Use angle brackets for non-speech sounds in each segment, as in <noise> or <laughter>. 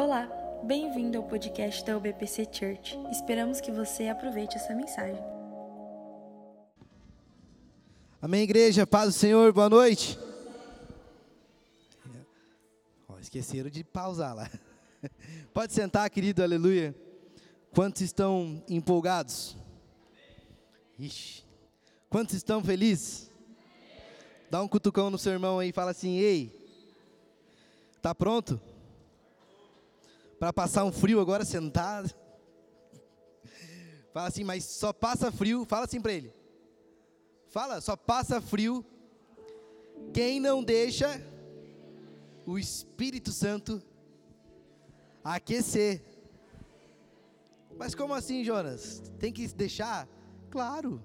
Olá, bem-vindo ao podcast da UBPC Church. Esperamos que você aproveite essa mensagem. Amém, igreja, paz do Senhor, boa noite. Ó, esqueceram de pausar lá. <laughs> Pode sentar, querido, aleluia. Quantos estão empolgados? Ixi. Quantos estão felizes? Dá um cutucão no seu irmão aí e fala assim: Ei, tá pronto? Para passar um frio agora sentado? Fala assim, mas só passa frio. Fala assim para ele. Fala, só passa frio quem não deixa o Espírito Santo aquecer. Mas como assim, Jonas? Tem que deixar? Claro.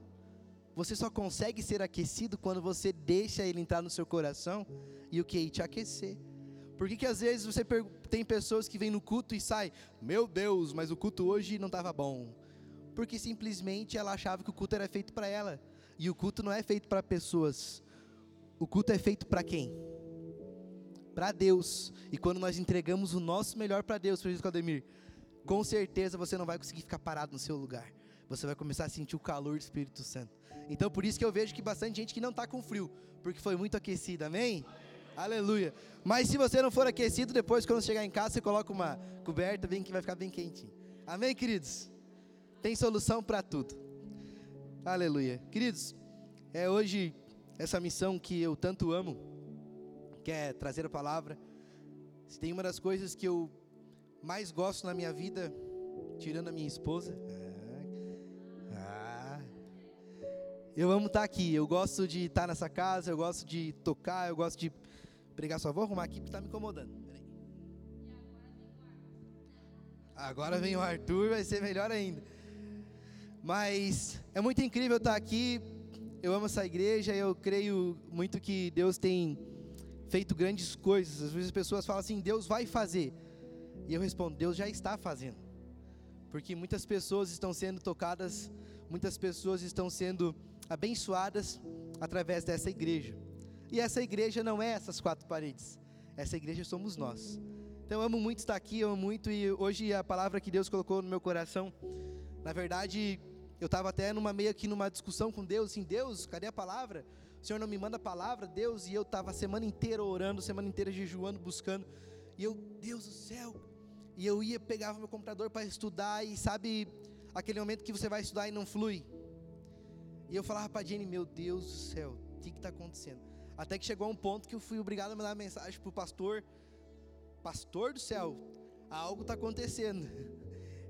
Você só consegue ser aquecido quando você deixa ele entrar no seu coração e o que te aquecer. Por que, que às vezes você tem pessoas que vêm no culto e saem, meu Deus, mas o culto hoje não estava bom? Porque simplesmente ela achava que o culto era feito para ela. E o culto não é feito para pessoas. O culto é feito para quem? Para Deus. E quando nós entregamos o nosso melhor para Deus, Francisco Ademir, com certeza você não vai conseguir ficar parado no seu lugar. Você vai começar a sentir o calor do Espírito Santo. Então por isso que eu vejo que bastante gente que não está com frio, porque foi muito aquecida, amém? Aleluia. Mas se você não for aquecido, depois quando chegar em casa, você coloca uma coberta bem que vai ficar bem quentinho. Amém, queridos? Tem solução para tudo. Aleluia. Queridos, é hoje essa missão que eu tanto amo, que é trazer a palavra. Se tem uma das coisas que eu mais gosto na minha vida, tirando a minha esposa, Eu amo estar aqui, eu gosto de estar nessa casa, eu gosto de tocar, eu gosto de pregar. Só vou arrumar aqui porque está me incomodando. Agora vem o Arthur, vai ser melhor ainda. Mas é muito incrível estar aqui. Eu amo essa igreja, eu creio muito que Deus tem feito grandes coisas. Às vezes as pessoas falam assim: Deus vai fazer. E eu respondo: Deus já está fazendo. Porque muitas pessoas estão sendo tocadas, muitas pessoas estão sendo abençoadas através dessa igreja. E essa igreja não é essas quatro paredes. Essa igreja somos nós. Então eu amo muito estar aqui, eu amo muito e hoje a palavra que Deus colocou no meu coração, na verdade, eu estava até numa meio que numa discussão com Deus, assim, Deus, cadê a palavra? O Senhor não me manda a palavra, Deus, e eu estava a semana inteira orando, semana inteira jejuando, buscando. E eu, Deus do céu. E eu ia pegava meu computador para estudar e sabe aquele momento que você vai estudar e não flui. E eu falava para Jenny, meu Deus do céu, o que está acontecendo? Até que chegou um ponto que eu fui obrigado a mandar mensagem para o pastor, pastor do céu, algo está acontecendo.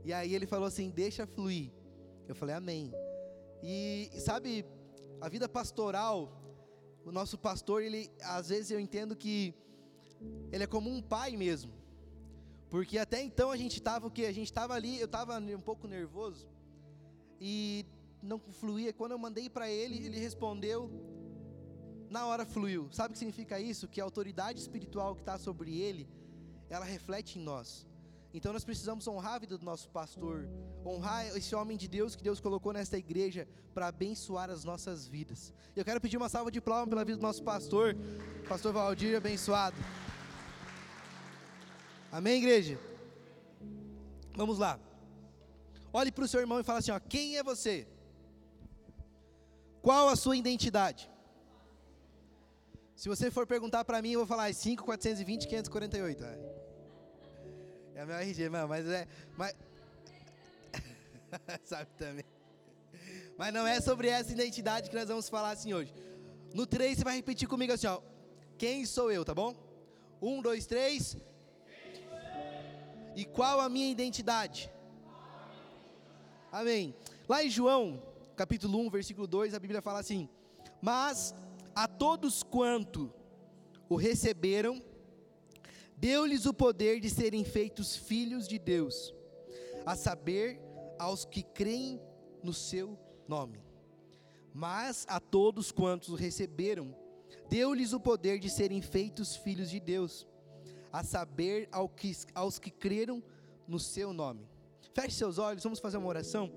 E aí ele falou assim, deixa fluir. Eu falei, amém. E sabe, a vida pastoral, o nosso pastor, ele, às vezes eu entendo que ele é como um pai mesmo. Porque até então a gente estava o que? A gente estava ali, eu estava um pouco nervoso. E não fluía. Quando eu mandei para ele, ele respondeu, na hora fluiu. Sabe o que significa isso? Que a autoridade espiritual que está sobre ele, ela reflete em nós. Então nós precisamos honrar a vida do nosso pastor, honrar esse homem de Deus que Deus colocou nesta igreja para abençoar as nossas vidas. Eu quero pedir uma salva de palmas pela vida do nosso pastor, pastor Valdir, abençoado. Amém, igreja? Vamos lá. Olhe para o seu irmão e fala assim: ó, quem é você? Qual a sua identidade? Se você for perguntar para mim, eu vou falar 5, 420, 548. É a minha RG, mas é. Mas... <laughs> Sabe também. Mas não é sobre essa identidade que nós vamos falar assim hoje. No 3 você vai repetir comigo assim, ó. Quem sou eu, tá bom? Um, dois, três. E qual a minha identidade? Amém. Lá em João capítulo 1, versículo 2, a Bíblia fala assim: Mas a todos quanto o receberam, deu-lhes o poder de serem feitos filhos de Deus, a saber, aos que creem no seu nome. Mas a todos quantos o receberam, deu-lhes o poder de serem feitos filhos de Deus, a saber, que, aos que creram no seu nome. Feche seus olhos, vamos fazer uma oração.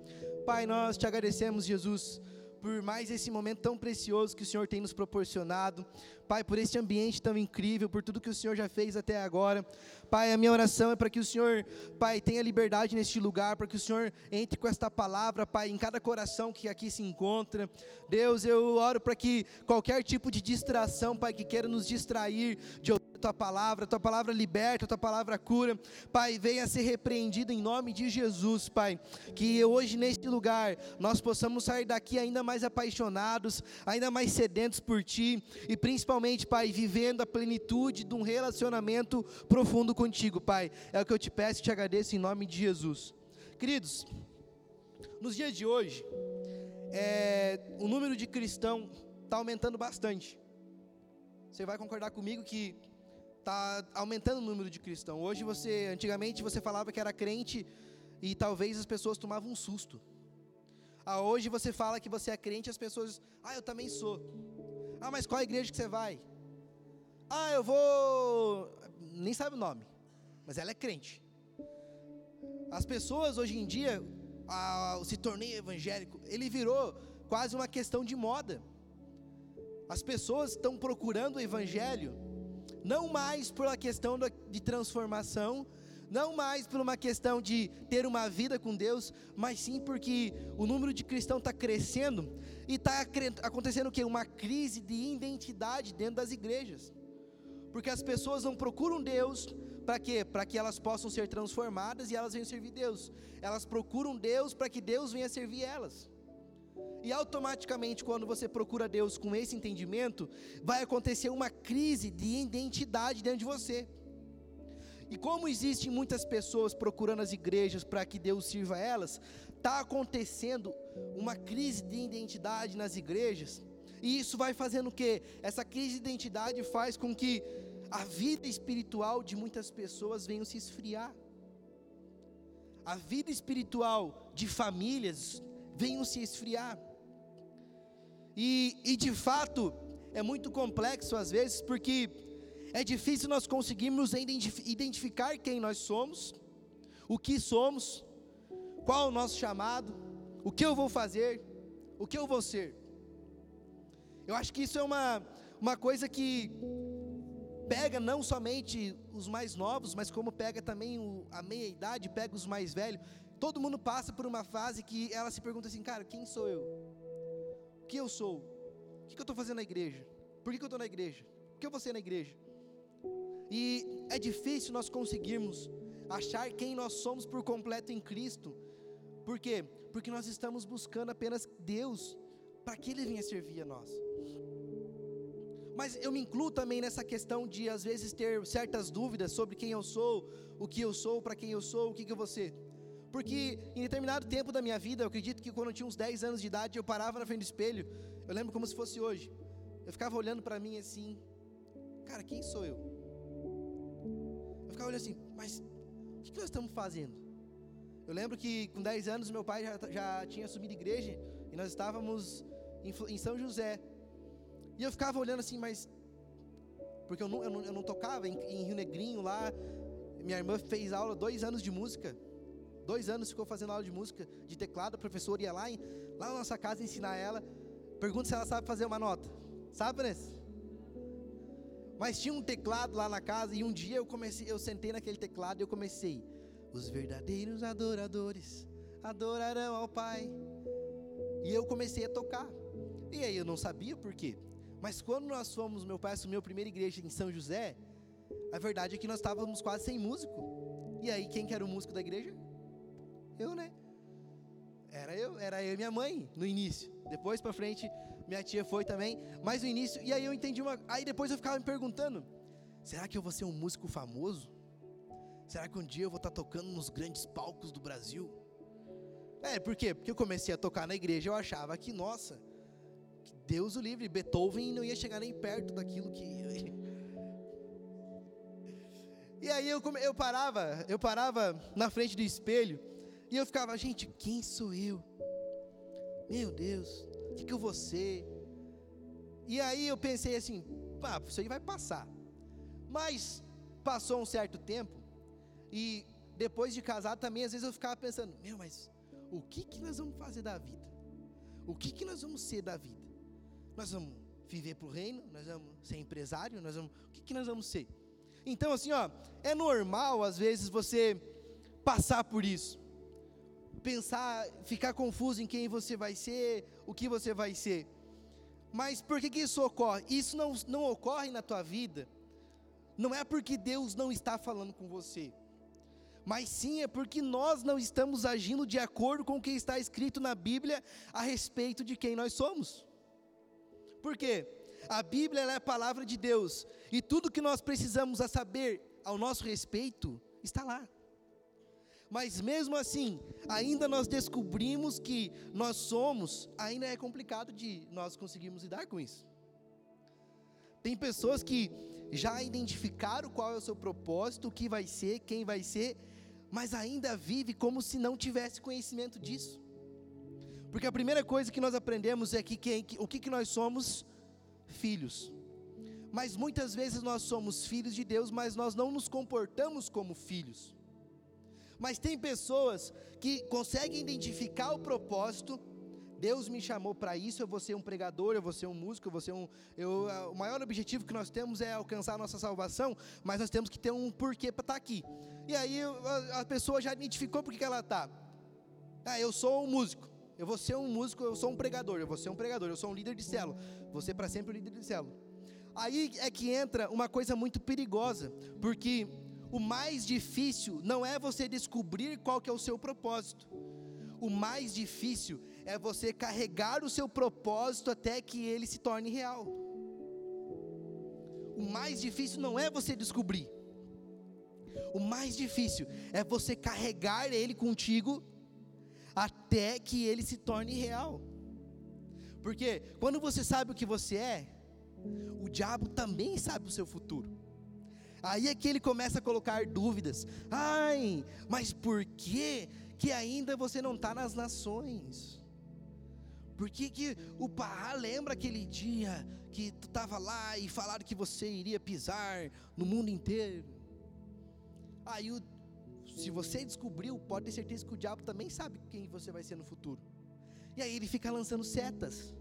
Pai, nós te agradecemos, Jesus, por mais esse momento tão precioso que o Senhor tem nos proporcionado. Pai, por esse ambiente tão incrível, por tudo que o Senhor já fez até agora. Pai, a minha oração é para que o Senhor, Pai, tenha liberdade neste lugar, para que o Senhor entre com esta palavra, Pai, em cada coração que aqui se encontra. Deus, eu oro para que qualquer tipo de distração, Pai, que queira nos distrair de tua palavra, tua palavra liberta, tua palavra cura, Pai, venha ser repreendido em nome de Jesus, Pai. Que hoje neste lugar nós possamos sair daqui ainda mais apaixonados, ainda mais sedentos por Ti e principalmente Pai, vivendo a plenitude de um relacionamento profundo contigo, Pai. É o que eu te peço e te agradeço em nome de Jesus. Queridos, nos dias de hoje, é, o número de cristãos está aumentando bastante. Você vai concordar comigo que está aumentando o número de cristãos. Hoje você, antigamente você falava que era crente e talvez as pessoas tomavam um susto. Ah, hoje você fala que você é crente e as pessoas, ah, eu também sou. Ah, mas qual a igreja que você vai? Ah, eu vou. Nem sabe o nome, mas ela é crente. As pessoas hoje em dia, ah, se tornei evangélico, ele virou quase uma questão de moda. As pessoas estão procurando o evangelho, não mais pela questão de transformação, não mais por uma questão de ter uma vida com Deus, mas sim porque o número de cristãos está crescendo e está acontecendo o que? Uma crise de identidade dentro das igrejas. Porque as pessoas não procuram Deus para quê? Para que elas possam ser transformadas e elas venham servir Deus. Elas procuram Deus para que Deus venha servir elas. E automaticamente, quando você procura Deus com esse entendimento, vai acontecer uma crise de identidade dentro de você. E como existem muitas pessoas procurando as igrejas para que Deus sirva a elas, está acontecendo uma crise de identidade nas igrejas. E isso vai fazendo o que? Essa crise de identidade faz com que a vida espiritual de muitas pessoas venha se esfriar. A vida espiritual de famílias venha se esfriar. E, e de fato, é muito complexo às vezes, porque é difícil nós conseguirmos identificar quem nós somos, o que somos, qual o nosso chamado, o que eu vou fazer, o que eu vou ser. Eu acho que isso é uma, uma coisa que pega não somente os mais novos, mas como pega também o, a meia idade, pega os mais velhos. Todo mundo passa por uma fase que ela se pergunta assim, cara, quem sou eu? O que eu sou? O que eu estou fazendo na igreja? Por que eu estou na igreja? Por que eu vou ser na igreja? E é difícil nós conseguirmos achar quem nós somos por completo em Cristo. Por quê? Porque nós estamos buscando apenas Deus para que Ele venha servir a nós. Mas eu me incluo também nessa questão de às vezes ter certas dúvidas sobre quem eu sou, o que eu sou, para quem eu sou, o que, que eu vou ser. Porque em determinado tempo da minha vida, eu acredito que quando eu tinha uns 10 anos de idade, eu parava na frente do espelho, eu lembro como se fosse hoje. Eu ficava olhando para mim assim, cara, quem sou eu? ficava olhando assim, mas o que, nós estamos fazendo? Eu lembro que com 10 anos meu pai já, já tinha assumido igreja e nós estávamos em, em, São José. E eu ficava olhando assim, mas. Porque eu não, eu não, eu não tocava em, em, Rio Negrinho lá. Minha irmã fez aula, dois anos de música. Dois anos ficou fazendo aula de música, de teclado. A professora ia lá, em, lá na nossa casa ensinar ela. Pergunta se ela sabe fazer uma nota. Sabe, Vanessa? Mas tinha um teclado lá na casa e um dia eu comecei, eu sentei naquele teclado e eu comecei: Os verdadeiros adoradores adorarão ao Pai. E eu comecei a tocar. E aí eu não sabia por quê. Mas quando nós fomos, meu pai assumiu a primeira igreja em São José, a verdade é que nós estávamos quase sem músico. E aí quem que era o músico da igreja? Eu, né? Era eu, era eu e minha mãe no início. Depois para frente minha tia foi também, mas no início, e aí eu entendi uma. Aí depois eu ficava me perguntando: será que eu vou ser um músico famoso? Será que um dia eu vou estar tocando nos grandes palcos do Brasil? É, por quê? Porque eu comecei a tocar na igreja, eu achava que, nossa, que Deus o livre, Beethoven não ia chegar nem perto daquilo que. <laughs> E aí eu, eu parava, eu parava na frente do espelho e eu ficava, gente, quem sou eu? Meu Deus, o que, que eu vou ser? E aí eu pensei assim, pá, isso aí vai passar. Mas passou um certo tempo, e depois de casar também, às vezes eu ficava pensando, meu, mas o que, que nós vamos fazer da vida? O que, que nós vamos ser da vida? Nós vamos viver para o reino? Nós vamos ser empresário? Nós vamos, o que, que nós vamos ser? Então, assim, ó, é normal às vezes você passar por isso. Pensar, ficar confuso em quem você vai ser, o que você vai ser. Mas por que, que isso ocorre? Isso não, não ocorre na tua vida, não é porque Deus não está falando com você, mas sim é porque nós não estamos agindo de acordo com o que está escrito na Bíblia a respeito de quem nós somos. Por quê? A Bíblia é a palavra de Deus, e tudo que nós precisamos a saber ao nosso respeito está lá. Mas mesmo assim, ainda nós descobrimos que nós somos, ainda é complicado de nós conseguirmos lidar com isso. Tem pessoas que já identificaram qual é o seu propósito, o que vai ser, quem vai ser, mas ainda vive como se não tivesse conhecimento disso. Porque a primeira coisa que nós aprendemos é que quem, o que, que nós somos? Filhos. Mas muitas vezes nós somos filhos de Deus, mas nós não nos comportamos como filhos. Mas tem pessoas que conseguem identificar o propósito. Deus me chamou para isso, eu vou ser um pregador, eu vou ser um músico, eu vou ser um. Eu, o maior objetivo que nós temos é alcançar a nossa salvação, mas nós temos que ter um porquê para estar tá aqui. E aí a, a pessoa já identificou por que ela está. Ah, eu sou um músico. Eu vou ser um músico, eu sou um pregador, eu vou ser um pregador, eu sou um líder de célula. Vou ser para sempre o líder de célula. Aí é que entra uma coisa muito perigosa, porque o mais difícil não é você descobrir qual que é o seu propósito. O mais difícil é você carregar o seu propósito até que ele se torne real. O mais difícil não é você descobrir. O mais difícil é você carregar ele contigo até que ele se torne real. Porque quando você sabe o que você é, o diabo também sabe o seu futuro. Aí é que ele começa a colocar dúvidas. Ai, mas por que que ainda você não está nas nações? Por que, que o Pará lembra aquele dia que tu estava lá e falaram que você iria pisar no mundo inteiro? Aí, se você descobriu, pode ter certeza que o diabo também sabe quem você vai ser no futuro. E aí ele fica lançando setas.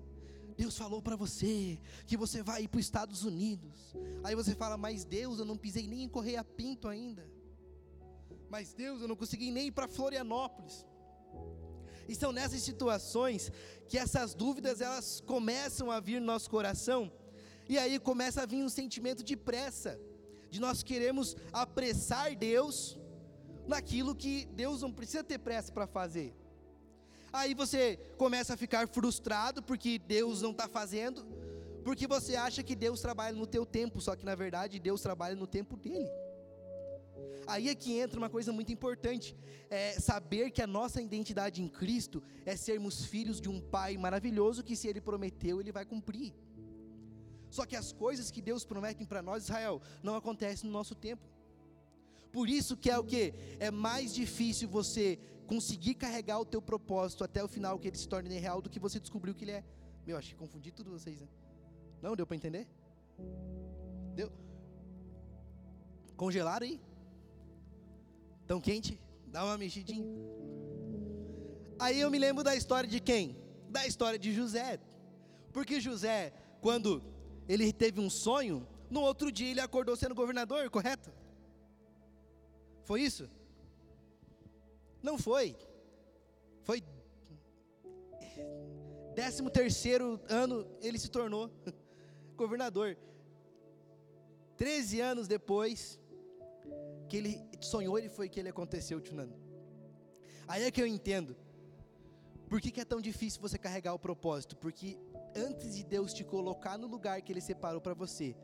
Deus falou para você que você vai ir para os Estados Unidos. Aí você fala, mas Deus, eu não pisei nem em Correia Pinto ainda. Mas Deus, eu não consegui nem ir para Florianópolis. E são nessas situações que essas dúvidas elas começam a vir no nosso coração. E aí começa a vir um sentimento de pressa, de nós queremos apressar Deus naquilo que Deus não precisa ter pressa para fazer. Aí você começa a ficar frustrado porque Deus não está fazendo, porque você acha que Deus trabalha no teu tempo, só que na verdade Deus trabalha no tempo dele. Aí é que entra uma coisa muito importante, é saber que a nossa identidade em Cristo é sermos filhos de um Pai maravilhoso que se Ele prometeu, Ele vai cumprir. Só que as coisas que Deus promete para nós, Israel, não acontecem no nosso tempo. Por isso que é o que? É mais difícil você conseguir carregar o teu propósito até o final que ele se torne real do que você descobriu que ele é. Meu, acho que confundi tudo vocês, né? Não, deu para entender? Deu? Congelaram aí? Tão quente? Dá uma mexidinha. Aí eu me lembro da história de quem? Da história de José. Porque José, quando ele teve um sonho, no outro dia ele acordou sendo governador, correto? Foi isso? Não foi. Foi décimo terceiro ano ele se tornou <laughs> governador. Treze anos depois que ele sonhou, ele foi que ele aconteceu, Tchunano. Aí é que eu entendo. Por que, que é tão difícil você carregar o propósito? Porque antes de Deus te colocar no lugar que Ele separou para você,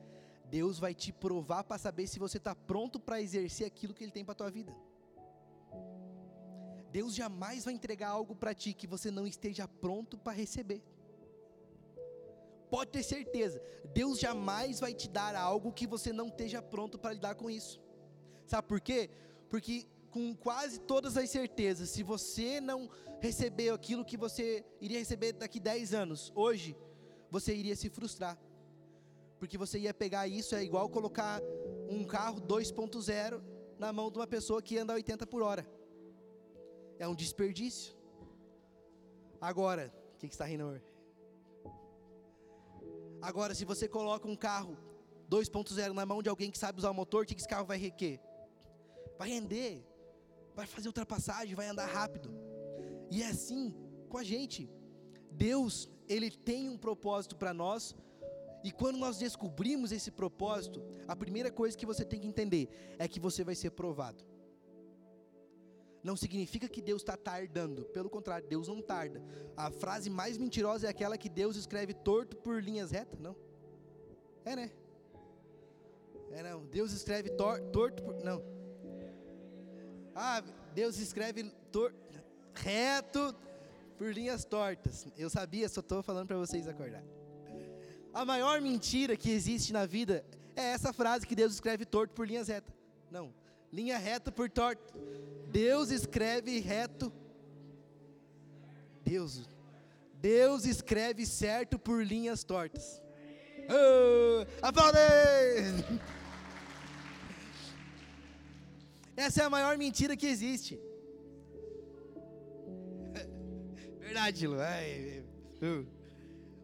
Deus vai te provar para saber se você está pronto para exercer aquilo que Ele tem para tua vida. Deus jamais vai entregar algo para ti que você não esteja pronto para receber. Pode ter certeza, Deus jamais vai te dar algo que você não esteja pronto para lidar com isso. Sabe por quê? Porque com quase todas as certezas, se você não recebeu aquilo que você iria receber daqui 10 anos, hoje, você iria se frustrar porque você ia pegar isso, é igual colocar um carro 2.0 na mão de uma pessoa que anda a 80 por hora. É um desperdício. Agora, que, que está rindo? Agora, se você coloca um carro 2.0 na mão de alguém que sabe usar o motor, o que, que esse carro vai requer? Vai render, vai fazer ultrapassagem, vai andar rápido. E é assim com a gente. Deus, Ele tem um propósito para nós, e quando nós descobrimos esse propósito, a primeira coisa que você tem que entender é que você vai ser provado. Não significa que Deus está tardando, pelo contrário, Deus não tarda. A frase mais mentirosa é aquela que Deus escreve torto por linhas retas, não? É, né? É não, Deus escreve tor torto por. Não. Ah, Deus escreve reto por linhas tortas. Eu sabia, só estou falando para vocês acordar. A maior mentira que existe na vida é essa frase que Deus escreve torto por linhas retas. Não, linha reta por torto. Deus escreve reto. Deus, Deus escreve certo por linhas tortas. Oh, aplaude! <laughs> Essa é a maior mentira que existe. <laughs> Verdade, Lu.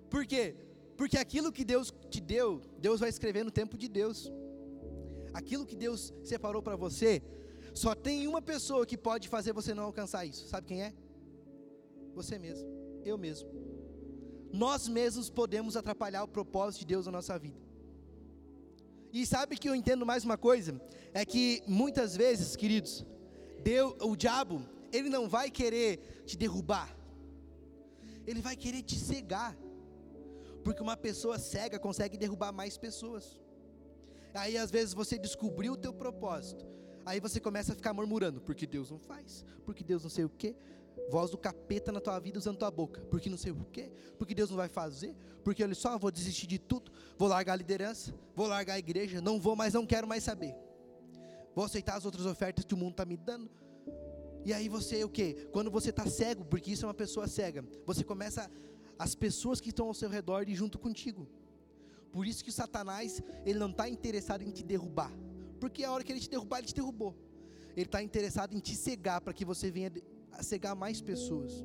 Por quê? Porque aquilo que Deus te deu, Deus vai escrever no tempo de Deus. Aquilo que Deus separou para você, só tem uma pessoa que pode fazer você não alcançar isso. Sabe quem é? Você mesmo. Eu mesmo. Nós mesmos podemos atrapalhar o propósito de Deus na nossa vida. E sabe que eu entendo mais uma coisa? É que muitas vezes, queridos, Deus, o diabo, ele não vai querer te derrubar. Ele vai querer te cegar. Porque uma pessoa cega consegue derrubar mais pessoas. Aí às vezes você descobriu o teu propósito. Aí você começa a ficar murmurando, porque Deus não faz, porque Deus não sei o quê. Voz do capeta na tua vida usando tua boca, porque não sei o quê, porque Deus não vai fazer, porque olha só, vou desistir de tudo, vou largar a liderança, vou largar a igreja, não vou mais, não quero mais saber. Vou aceitar as outras ofertas que o mundo está me dando. E aí você o quê? Quando você está cego, porque isso é uma pessoa cega, você começa as pessoas que estão ao seu redor ir junto contigo. Por isso que Satanás, ele não está interessado em te derrubar. Porque a hora que ele te derrubar, ele te derrubou. Ele está interessado em te cegar para que você venha a cegar mais pessoas.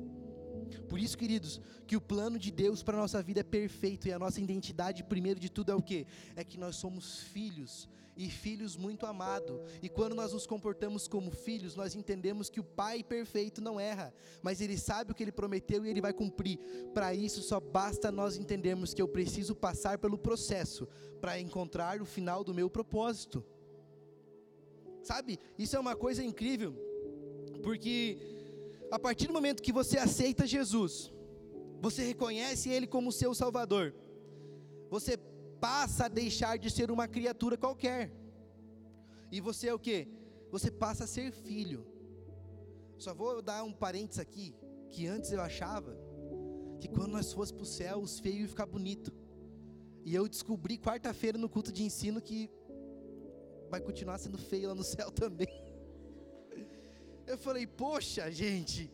Por isso, queridos, que o plano de Deus para a nossa vida é perfeito e a nossa identidade, primeiro de tudo, é o que? É que nós somos filhos e filhos muito amados. E quando nós nos comportamos como filhos, nós entendemos que o Pai perfeito não erra, mas Ele sabe o que Ele prometeu e Ele vai cumprir. Para isso, só basta nós entendermos que eu preciso passar pelo processo para encontrar o final do meu propósito. Sabe? Isso é uma coisa incrível, porque a partir do momento que você aceita Jesus, você reconhece Ele como seu Salvador, você passa a deixar de ser uma criatura qualquer. E você é o que? Você passa a ser filho. Só vou dar um parênteses aqui, que antes eu achava que quando nós fosse para o céu, os feios iam ficar bonito. E eu descobri quarta-feira no culto de ensino que vai continuar sendo feio lá no céu <laughs> também. Eu falei, poxa, gente,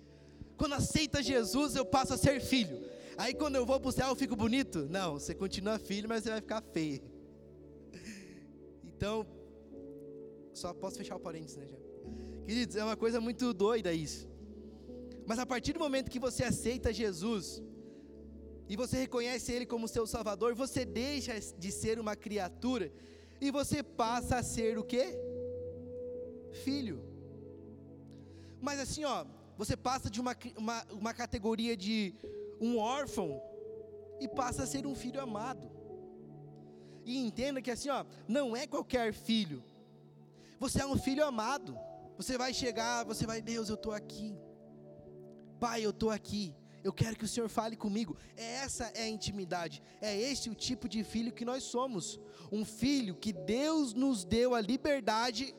quando aceita Jesus, eu passo a ser filho. Aí quando eu vou para o céu eu fico bonito? Não, você continua filho, mas você vai ficar feio. Então, só posso fechar o parênteses, né, já? Queridos, é uma coisa muito doida isso. Mas a partir do momento que você aceita Jesus, e você reconhece Ele como seu Salvador, você deixa de ser uma criatura, e você passa a ser o quê? Filho. Mas assim, ó, você passa de uma, uma, uma categoria de um órfão e passa a ser um filho amado. E entenda que assim, ó, não é qualquer filho. Você é um filho amado. Você vai chegar, você vai, Deus, eu estou aqui. Pai, eu estou aqui. Eu quero que o Senhor fale comigo. Essa é a intimidade. É esse o tipo de filho que nós somos. Um filho que Deus nos deu a liberdade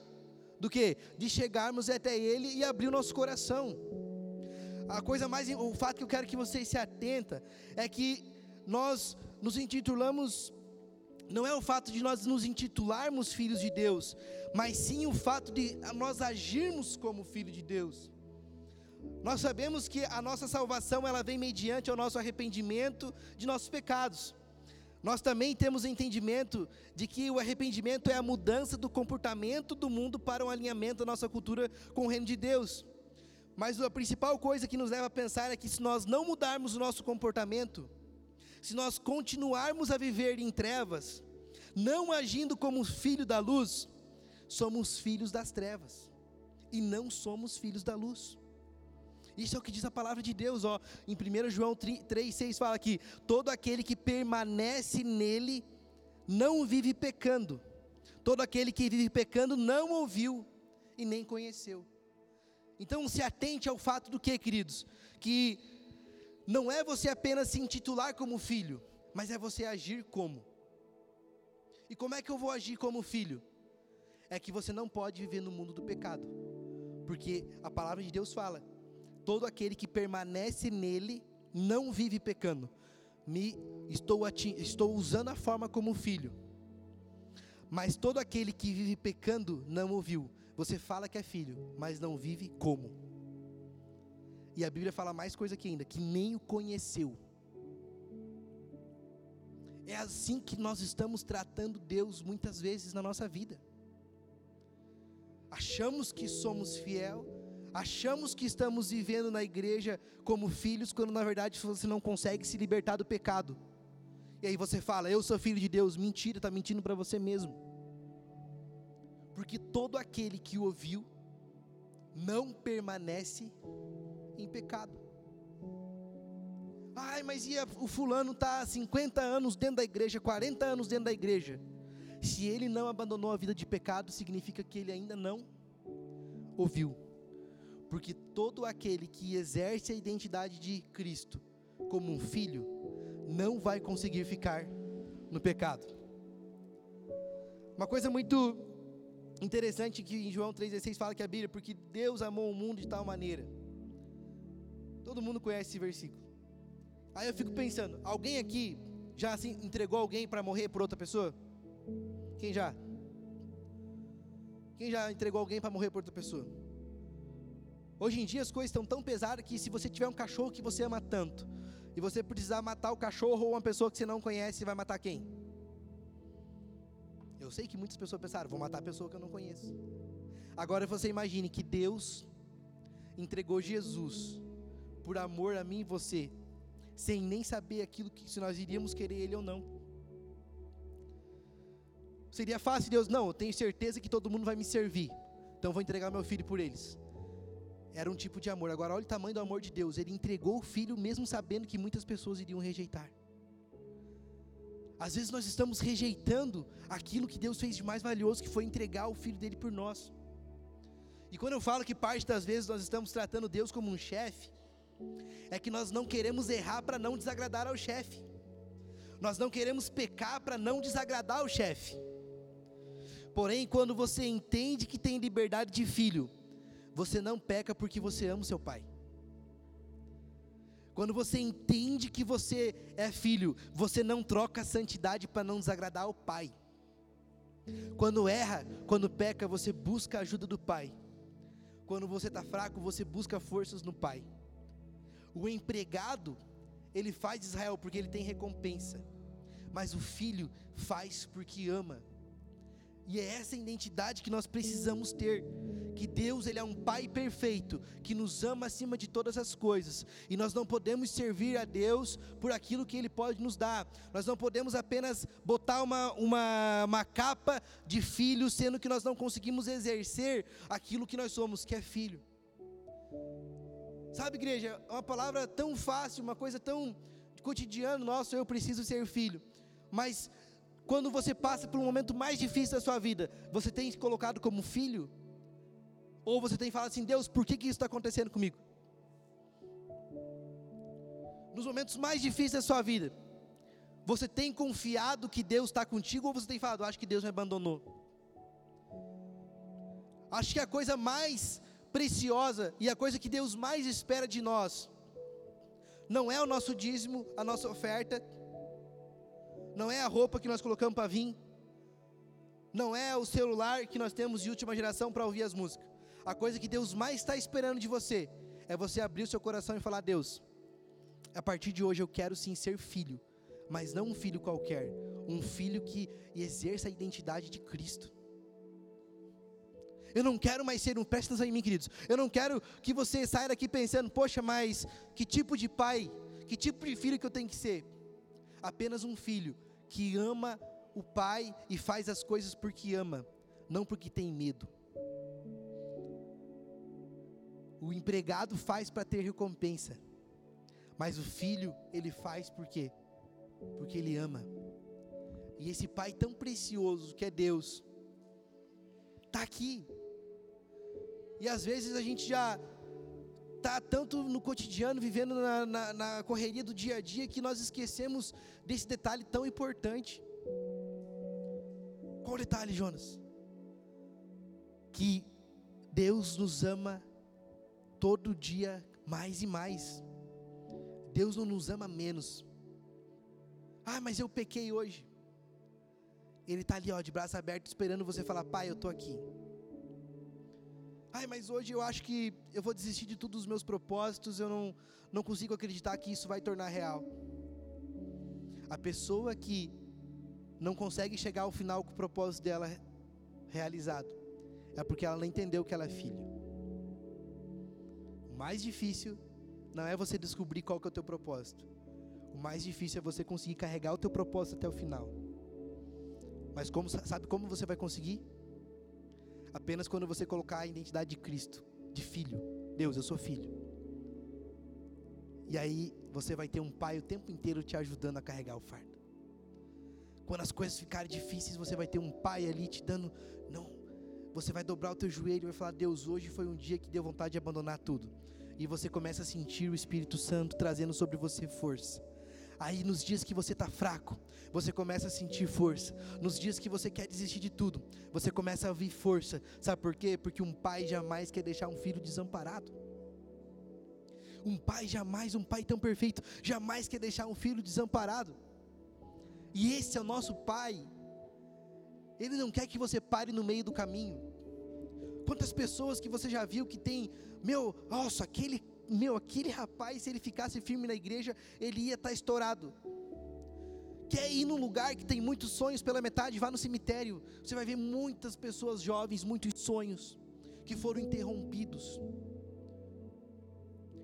do que? De chegarmos até Ele e abrir o nosso coração a coisa mais, o fato que eu quero que vocês se atenta é que nós nos intitulamos, não é o fato de nós nos intitularmos filhos de Deus, mas sim o fato de nós agirmos como filho de Deus. Nós sabemos que a nossa salvação ela vem mediante o nosso arrependimento de nossos pecados. Nós também temos entendimento de que o arrependimento é a mudança do comportamento do mundo para um alinhamento da nossa cultura com o reino de Deus. Mas a principal coisa que nos leva a pensar é que se nós não mudarmos o nosso comportamento, se nós continuarmos a viver em trevas, não agindo como filho da luz, somos filhos das trevas e não somos filhos da luz. Isso é o que diz a palavra de Deus, ó. Em 1 João 3,6 fala que todo aquele que permanece nele não vive pecando. Todo aquele que vive pecando não ouviu e nem conheceu. Então se atente ao fato do que, queridos? Que não é você apenas se intitular como filho, mas é você agir como. E como é que eu vou agir como filho? É que você não pode viver no mundo do pecado. Porque a palavra de Deus fala: todo aquele que permanece nele não vive pecando. Me estou, estou usando a forma como filho. Mas todo aquele que vive pecando não ouviu. Você fala que é filho, mas não vive como. E a Bíblia fala mais coisa aqui ainda, que nem o conheceu. É assim que nós estamos tratando Deus muitas vezes na nossa vida. Achamos que somos fiel, achamos que estamos vivendo na igreja como filhos, quando na verdade você não consegue se libertar do pecado. E aí você fala, eu sou filho de Deus. Mentira, está mentindo para você mesmo porque todo aquele que ouviu não permanece em pecado. Ai, mas e o fulano está 50 anos dentro da igreja, 40 anos dentro da igreja. Se ele não abandonou a vida de pecado, significa que ele ainda não ouviu. Porque todo aquele que exerce a identidade de Cristo como um filho, não vai conseguir ficar no pecado. Uma coisa muito Interessante que em João 3,16 fala que a Bíblia, porque Deus amou o mundo de tal maneira. Todo mundo conhece esse versículo. Aí eu fico pensando, alguém aqui já assim entregou alguém para morrer por outra pessoa? Quem já? Quem já entregou alguém para morrer por outra pessoa? Hoje em dia as coisas estão tão pesadas que se você tiver um cachorro que você ama tanto, e você precisar matar o cachorro ou uma pessoa que você não conhece, vai matar quem? Eu sei que muitas pessoas pensaram, vou matar a pessoa que eu não conheço. Agora você imagine que Deus entregou Jesus por amor a mim e você, sem nem saber aquilo que se nós iríamos querer ele ou não. Seria fácil Deus, não, eu tenho certeza que todo mundo vai me servir. Então vou entregar meu filho por eles. Era um tipo de amor. Agora olha o tamanho do amor de Deus. Ele entregou o filho mesmo sabendo que muitas pessoas iriam rejeitar. Às vezes nós estamos rejeitando aquilo que Deus fez de mais valioso, que foi entregar o filho dele por nós. E quando eu falo que parte das vezes nós estamos tratando Deus como um chefe, é que nós não queremos errar para não desagradar ao chefe. Nós não queremos pecar para não desagradar ao chefe. Porém, quando você entende que tem liberdade de filho, você não peca porque você ama o seu pai. Quando você entende que você é filho, você não troca a santidade para não desagradar ao pai. Quando erra, quando peca, você busca a ajuda do pai. Quando você está fraco, você busca forças no pai. O empregado, ele faz Israel porque ele tem recompensa, mas o filho faz porque ama. E é essa identidade que nós precisamos ter, que Deus ele é um pai perfeito, que nos ama acima de todas as coisas, e nós não podemos servir a Deus por aquilo que ele pode nos dar. Nós não podemos apenas botar uma, uma, uma capa de filho, sendo que nós não conseguimos exercer aquilo que nós somos, que é filho. Sabe, igreja, é uma palavra tão fácil, uma coisa tão cotidiano nosso, eu preciso ser filho. Mas quando você passa por um momento mais difícil da sua vida, você tem se colocado como filho? Ou você tem falado assim, Deus, por que, que isso está acontecendo comigo? Nos momentos mais difíceis da sua vida, você tem confiado que Deus está contigo ou você tem falado, acho que Deus me abandonou? Acho que a coisa mais preciosa e a coisa que Deus mais espera de nós não é o nosso dízimo, a nossa oferta, não é a roupa que nós colocamos para vir, não é o celular que nós temos de última geração para ouvir as músicas. A coisa que Deus mais está esperando de você é você abrir o seu coração e falar: Deus, a partir de hoje eu quero sim ser filho, mas não um filho qualquer, um filho que exerça a identidade de Cristo. Eu não quero mais ser um, presta atenção em mim, queridos. Eu não quero que você saia daqui pensando, poxa, mas que tipo de pai, que tipo de filho que eu tenho que ser? Apenas um filho que ama o pai e faz as coisas porque ama, não porque tem medo. O empregado faz para ter recompensa, mas o filho, ele faz por quê? Porque ele ama. E esse pai tão precioso que é Deus, está aqui. E às vezes a gente já está tanto no cotidiano, vivendo na, na, na, correria do dia a dia, que nós esquecemos desse detalhe tão importante. Qual o detalhe, Jonas? Que Deus nos ama todo dia mais e mais. Deus não nos ama menos. Ah, mas eu pequei hoje. Ele está ali, ó, de braço aberto, esperando você falar: Pai, eu estou aqui. Ai, mas hoje eu acho que eu vou desistir de todos os meus propósitos, eu não, não consigo acreditar que isso vai tornar real. A pessoa que não consegue chegar ao final com o propósito dela realizado, é porque ela não entendeu que ela é filho. Mais difícil não é você descobrir qual que é o teu propósito. O mais difícil é você conseguir carregar o teu propósito até o final. Mas como, sabe como você vai conseguir? Apenas quando você colocar a identidade de Cristo, de filho. Deus, eu sou filho. E aí você vai ter um pai o tempo inteiro te ajudando a carregar o fardo. Quando as coisas ficarem difíceis, você vai ter um pai ali te dando, não, você vai dobrar o teu joelho e vai falar: "Deus, hoje foi um dia que deu vontade de abandonar tudo". E você começa a sentir o Espírito Santo trazendo sobre você força. Aí nos dias que você está fraco, você começa a sentir força. Nos dias que você quer desistir de tudo, você começa a ouvir força. Sabe por quê? Porque um pai jamais quer deixar um filho desamparado. Um pai jamais, um pai tão perfeito, jamais quer deixar um filho desamparado. E esse é o nosso pai. Ele não quer que você pare no meio do caminho. Quantas pessoas que você já viu que tem, meu, nossa, aquele meu, aquele rapaz, se ele ficasse firme na igreja, ele ia estar tá estourado. Quer ir num lugar que tem muitos sonhos pela metade, vá no cemitério. Você vai ver muitas pessoas jovens, muitos sonhos que foram interrompidos.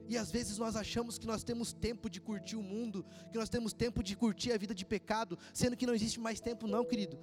E às vezes nós achamos que nós temos tempo de curtir o mundo, que nós temos tempo de curtir a vida de pecado, sendo que não existe mais tempo, não, querido.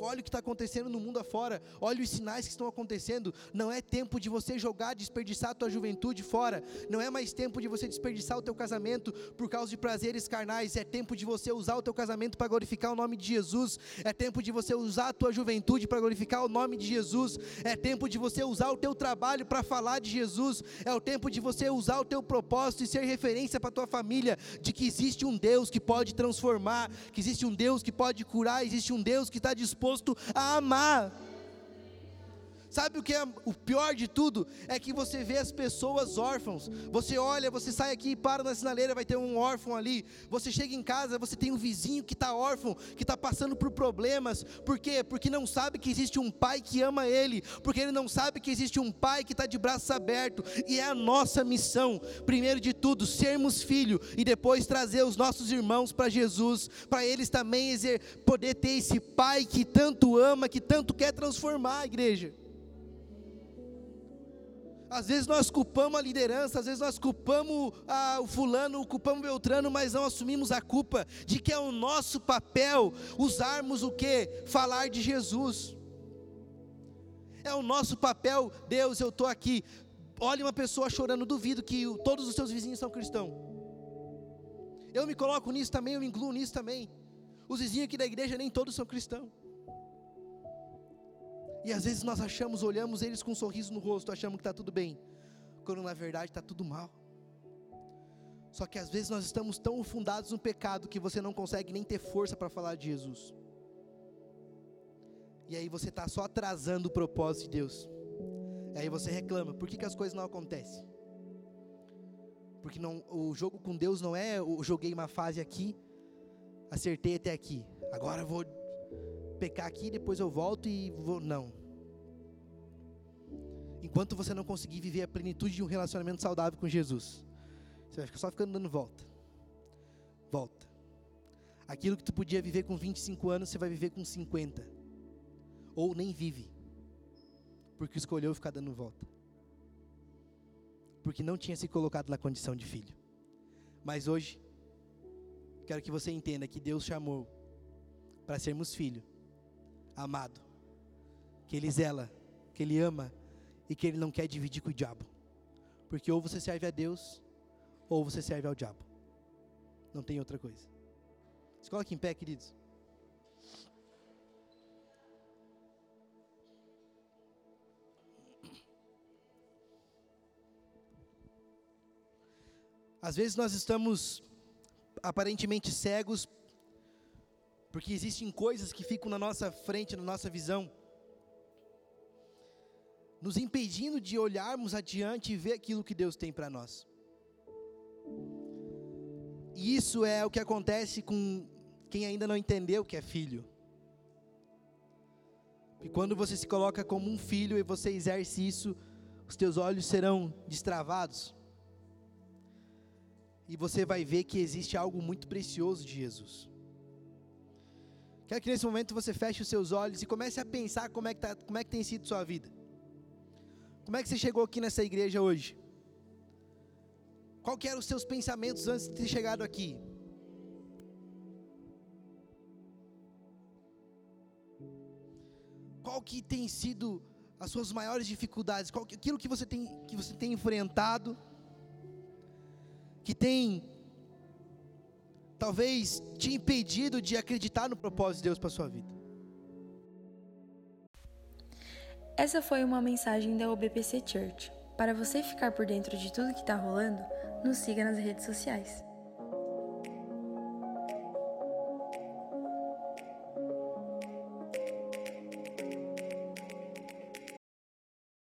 Olha o que está acontecendo no mundo afora, olha os sinais que estão acontecendo. Não é tempo de você jogar, desperdiçar a tua juventude fora, não é mais tempo de você desperdiçar o teu casamento por causa de prazeres carnais, é tempo de você usar o teu casamento para glorificar o nome de Jesus, é tempo de você usar a tua juventude para glorificar o nome de Jesus, é tempo de você usar o teu trabalho para falar de Jesus, é o tempo de você usar o teu propósito e ser referência para a tua família de que existe um Deus que pode transformar, que existe um Deus que pode curar, existe um Deus que está disposto a amar. Sabe o que é o pior de tudo? É que você vê as pessoas órfãos. Você olha, você sai aqui e para na sinaleira, vai ter um órfão ali. Você chega em casa, você tem um vizinho que está órfão, que está passando por problemas. Por quê? Porque não sabe que existe um pai que ama ele. Porque ele não sabe que existe um pai que está de braços abertos. E é a nossa missão, primeiro de tudo, sermos filho e depois trazer os nossos irmãos para Jesus, para eles também poder ter esse pai que tanto ama, que tanto quer transformar a igreja. Às vezes nós culpamos a liderança, às vezes nós culpamos ah, o fulano, culpamos o Beltrano, mas não assumimos a culpa de que é o nosso papel usarmos o que? Falar de Jesus. É o nosso papel, Deus, eu estou aqui. Olha uma pessoa chorando, duvido que todos os seus vizinhos são cristãos. Eu me coloco nisso também, eu me incluo nisso também. Os vizinhos aqui da igreja nem todos são cristãos. E às vezes nós achamos, olhamos eles com um sorriso no rosto, achamos que está tudo bem, quando na verdade está tudo mal. Só que às vezes nós estamos tão fundados no pecado que você não consegue nem ter força para falar de Jesus. E aí você está só atrasando o propósito de Deus. E aí você reclama, por que, que as coisas não acontecem? Porque não, o jogo com Deus não é eu joguei uma fase aqui, acertei até aqui. Agora vou pecar aqui, depois eu volto e vou. Não. Enquanto você não conseguir viver a plenitude de um relacionamento saudável com Jesus, você vai ficar só ficando dando volta. Volta. Aquilo que tu podia viver com 25 anos, você vai viver com 50. Ou nem vive. porque escolheu ficar dando volta. Porque não tinha se colocado na condição de filho. Mas hoje, quero que você entenda que Deus chamou para sermos filho, amado, que Ele zela, que Ele ama e que Ele não quer dividir com o diabo. Porque ou você serve a Deus, ou você serve ao diabo. Não tem outra coisa. Se coloque em pé, queridos. Às vezes nós estamos aparentemente cegos, porque existem coisas que ficam na nossa frente, na nossa visão, nos impedindo de olharmos adiante e ver aquilo que Deus tem para nós. E isso é o que acontece com quem ainda não entendeu que é filho. E quando você se coloca como um filho e você exerce isso, os teus olhos serão destravados. E você vai ver que existe algo muito precioso de Jesus. Quero que nesse momento você feche os seus olhos e comece a pensar como é que, tá, como é que tem sido sua vida. Como é que você chegou aqui nessa igreja hoje? Qual que eram os seus pensamentos antes de ter chegado aqui? Qual que tem sido as suas maiores dificuldades? Qual, aquilo que você tem que você tem enfrentado, que tem talvez te impedido de acreditar no propósito de Deus para sua vida? Essa foi uma mensagem da UBPC Church. Para você ficar por dentro de tudo que está rolando, nos siga nas redes sociais.